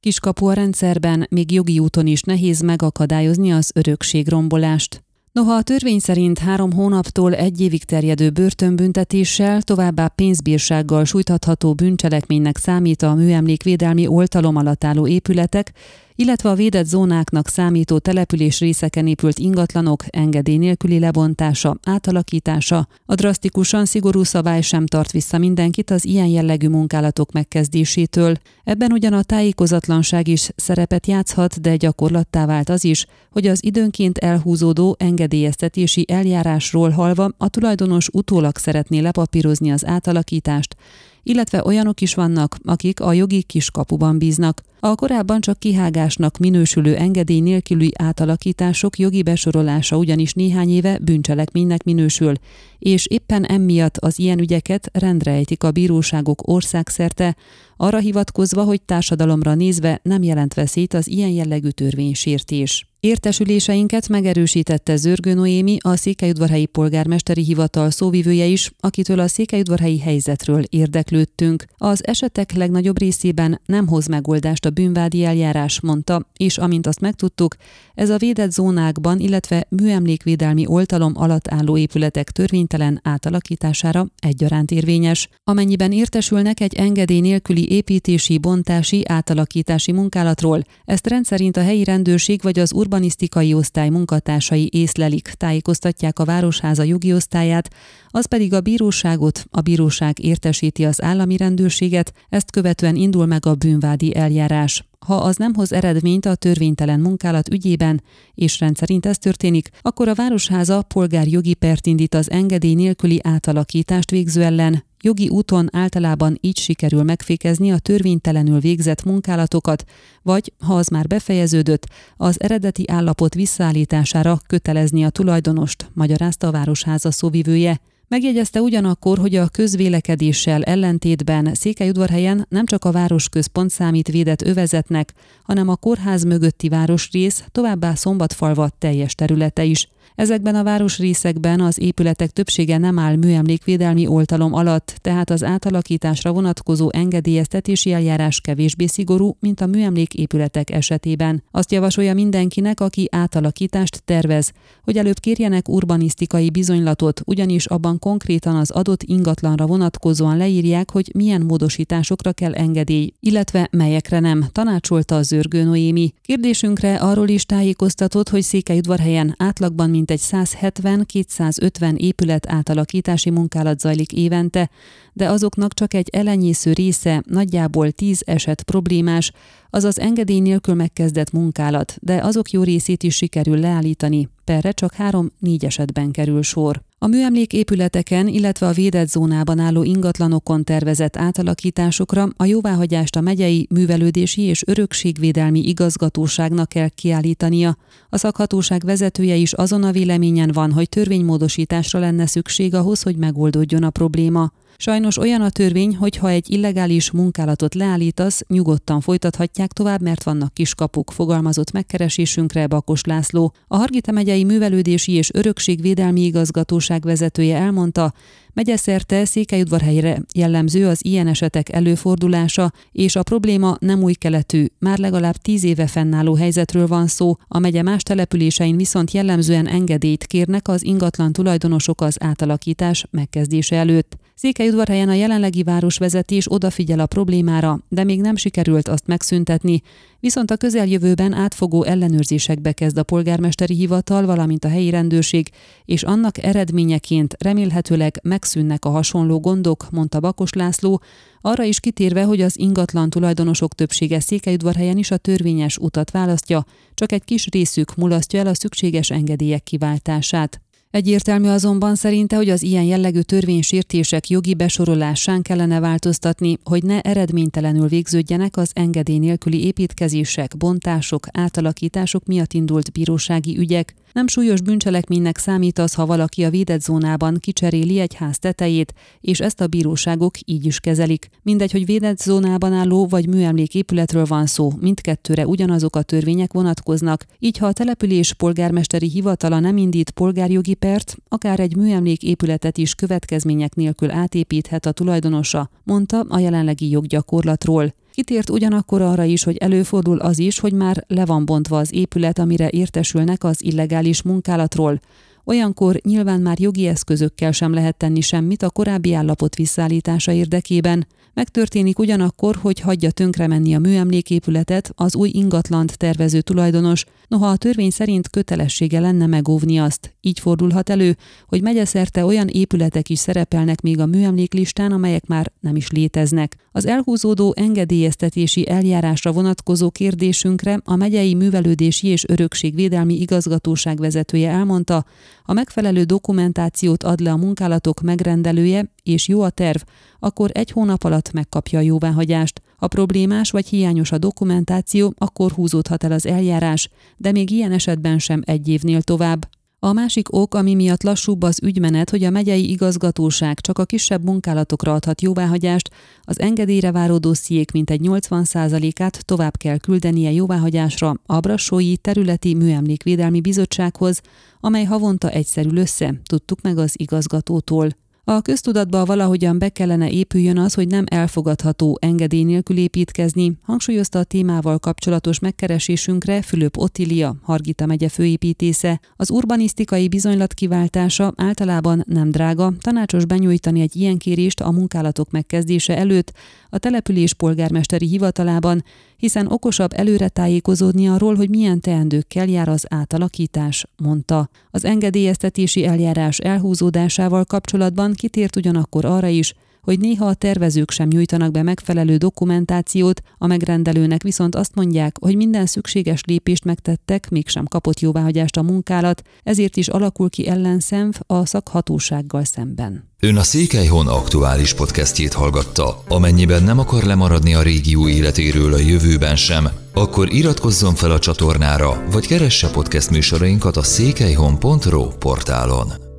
Kiskapu a rendszerben, még jogi úton is nehéz megakadályozni az örökségrombolást. Noha a törvény szerint három hónaptól egy évig terjedő börtönbüntetéssel, továbbá pénzbírsággal sújthatható bűncselekménynek számít a műemlékvédelmi oltalom alatt álló épületek, illetve a védett zónáknak számító település részeken épült ingatlanok engedély nélküli lebontása, átalakítása. A drasztikusan szigorú szabály sem tart vissza mindenkit az ilyen jellegű munkálatok megkezdésétől. Ebben ugyan a tájékozatlanság is szerepet játszhat, de gyakorlattá vált az is, hogy az időnként elhúzódó engedélyeztetési eljárásról halva a tulajdonos utólag szeretné lepapírozni az átalakítást, illetve olyanok is vannak, akik a jogi kiskapuban bíznak. A korábban csak kihágásnak minősülő engedély nélküli átalakítások jogi besorolása ugyanis néhány éve bűncselekménynek minősül, és éppen emiatt az ilyen ügyeket rendre ejtik a bíróságok országszerte, arra hivatkozva, hogy társadalomra nézve nem jelent veszélyt az ilyen jellegű törvénysértés. Értesüléseinket megerősítette Zörgő Noémi, a Székelyudvarhelyi Polgármesteri Hivatal szóvivője is, akitől a Székelyudvarhelyi helyzetről érdeklődtünk. Az esetek legnagyobb részében nem hoz megoldást a bűnvádi eljárás, mondta, és amint azt megtudtuk, ez a védett zónákban, illetve műemlékvédelmi oltalom alatt álló épületek törvénytelen átalakítására egyaránt érvényes. Amennyiben értesülnek egy engedély nélküli építési, bontási, átalakítási munkálatról, ezt rendszerint a helyi rendőrség vagy az urbanisztikai osztály munkatársai észlelik, tájékoztatják a Városháza jogi osztályát, az pedig a bíróságot, a bíróság értesíti az állami rendőrséget, ezt követően indul meg a bűnvádi eljárás. Ha az nem hoz eredményt a törvénytelen munkálat ügyében, és rendszerint ez történik, akkor a Városháza polgárjogi pert indít az engedély nélküli átalakítást végző ellen, Jogi úton általában így sikerül megfékezni a törvénytelenül végzett munkálatokat, vagy, ha az már befejeződött, az eredeti állapot visszaállítására kötelezni a tulajdonost, magyarázta a Városháza szóvivője. Megjegyezte ugyanakkor, hogy a közvélekedéssel ellentétben Székelyudvarhelyen nem csak a városközpont számít védett övezetnek, hanem a kórház mögötti városrész, továbbá Szombatfalva teljes területe is. Ezekben a városrészekben az épületek többsége nem áll műemlékvédelmi oltalom alatt, tehát az átalakításra vonatkozó engedélyeztetési eljárás kevésbé szigorú, mint a műemléképületek esetében. Azt javasolja mindenkinek, aki átalakítást tervez, hogy előbb kérjenek urbanisztikai bizonylatot, ugyanis abban konkrétan az adott ingatlanra vonatkozóan leírják, hogy milyen módosításokra kell engedély, illetve melyekre nem, tanácsolta a Zörgő Noémi. Kérdésünkre arról is tájékoztatott, hogy Székelyudvarhelyen átlagban mintegy 170-250 épület átalakítási munkálat zajlik évente, de azoknak csak egy elenyésző része, nagyjából 10 eset problémás, azaz engedély nélkül megkezdett munkálat, de azok jó részét is sikerül leállítani, perre csak 3-4 esetben kerül sor. A műemlék épületeken, illetve a védett zónában álló ingatlanokon tervezett átalakításokra a jóváhagyást a megyei művelődési és örökségvédelmi igazgatóságnak kell kiállítania. A szakhatóság vezetője is azon a véleményen van, hogy törvénymódosításra lenne szükség ahhoz, hogy megoldódjon a probléma. Sajnos olyan a törvény, hogy ha egy illegális munkálatot leállítasz, nyugodtan folytathatják tovább, mert vannak kiskapuk, fogalmazott megkeresésünkre Bakos László. A Hargita megyei művelődési és örökségvédelmi igazgatóság vezetője elmondta, Megyeszerte Székelyudvarhelyre jellemző az ilyen esetek előfordulása, és a probléma nem új keletű, már legalább tíz éve fennálló helyzetről van szó, a megye más településein viszont jellemzően engedélyt kérnek az ingatlan tulajdonosok az átalakítás megkezdése előtt. Székelyudvarhelyen a jelenlegi városvezetés odafigyel a problémára, de még nem sikerült azt megszüntetni, viszont a közeljövőben átfogó ellenőrzésekbe kezd a polgármesteri hivatal, valamint a helyi rendőrség, és annak eredményeként remélhetőleg megszűnnek a hasonló gondok, mondta Bakos László, arra is kitérve, hogy az ingatlan tulajdonosok többsége Székelyudvarhelyen is a törvényes utat választja, csak egy kis részük mulasztja el a szükséges engedélyek kiváltását. Egyértelmű azonban szerinte, hogy az ilyen jellegű törvénysértések jogi besorolásán kellene változtatni, hogy ne eredménytelenül végződjenek az engedély nélküli építkezések, bontások, átalakítások miatt indult bírósági ügyek, nem súlyos bűncselekménynek számít az, ha valaki a védett zónában kicseréli egy ház tetejét, és ezt a bíróságok így is kezelik. Mindegy, hogy védett zónában álló vagy műemléképületről van szó, mindkettőre ugyanazok a törvények vonatkoznak, így ha a település polgármesteri hivatala nem indít polgárjogi pert, akár egy műemléképületet is következmények nélkül átépíthet a tulajdonosa, mondta a jelenlegi joggyakorlatról. Kitért ugyanakkor arra is, hogy előfordul az is, hogy már le van bontva az épület, amire értesülnek az illegális munkálatról. Olyankor nyilván már jogi eszközökkel sem lehet tenni semmit a korábbi állapot visszaállítása érdekében. Megtörténik ugyanakkor, hogy hagyja tönkre menni a műemléképületet az új ingatlant tervező tulajdonos, noha a törvény szerint kötelessége lenne megóvni azt. Így fordulhat elő, hogy megyeszerte olyan épületek is szerepelnek még a műemléklistán, amelyek már nem is léteznek. Az elhúzódó engedélyeztetési eljárásra vonatkozó kérdésünkre a megyei művelődési és örökségvédelmi igazgatóság vezetője elmondta, a megfelelő dokumentációt ad le a munkálatok megrendelője, és jó a terv, akkor egy hónap alatt megkapja a jóváhagyást. Ha problémás vagy hiányos a dokumentáció, akkor húzódhat el az eljárás, de még ilyen esetben sem egy évnél tovább. A másik ok, ami miatt lassúbb az ügymenet, hogy a megyei igazgatóság csak a kisebb munkálatokra adhat jóváhagyást, az engedélyre váró dossziék mintegy 80%-át tovább kell küldenie jóváhagyásra a Brassói Területi Műemlékvédelmi Bizottsághoz, amely havonta egyszerű össze, tudtuk meg az igazgatótól. A köztudatba valahogyan be kellene épüljön az, hogy nem elfogadható engedély nélkül építkezni, hangsúlyozta a témával kapcsolatos megkeresésünkre Fülöp Ottilia, Hargita megye főépítésze. Az urbanisztikai bizonylat kiváltása általában nem drága, tanácsos benyújtani egy ilyen kérést a munkálatok megkezdése előtt a település polgármesteri hivatalában, hiszen okosabb előre tájékozódni arról, hogy milyen teendőkkel jár az átalakítás, mondta. Az engedélyeztetési eljárás elhúzódásával kapcsolatban kitért ugyanakkor arra is, hogy néha a tervezők sem nyújtanak be megfelelő dokumentációt, a megrendelőnek viszont azt mondják, hogy minden szükséges lépést megtettek, mégsem kapott jóváhagyást a munkálat, ezért is alakul ki ellenszenv a szakhatósággal szemben. Ön a Székelyhon aktuális podcastjét hallgatta. Amennyiben nem akar lemaradni a régió életéről a jövőben sem, akkor iratkozzon fel a csatornára, vagy keresse podcast műsorainkat a székelyhon.pro portálon.